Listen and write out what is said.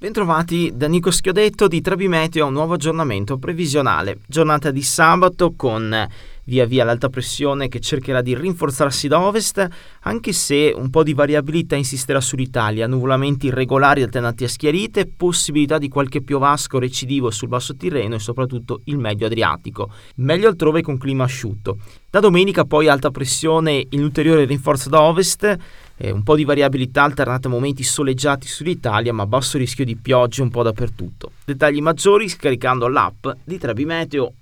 Bentrovati da Nico Schiodetto di Trebi Meteo a un nuovo aggiornamento previsionale. Giornata di sabato con via via l'alta pressione che cercherà di rinforzarsi da ovest, anche se un po' di variabilità insisterà sull'Italia, nuvolamenti irregolari alternati a schiarite, possibilità di qualche piovasco recidivo sul basso Tirreno e soprattutto il medio Adriatico. Meglio altrove con clima asciutto. Da domenica poi alta pressione in ulteriore rinforzo da ovest, eh, un po' di variabilità alternata a momenti soleggiati sull'Italia, ma basso rischio di piogge un po' dappertutto. Dettagli maggiori scaricando l'app di Trebi Meteo.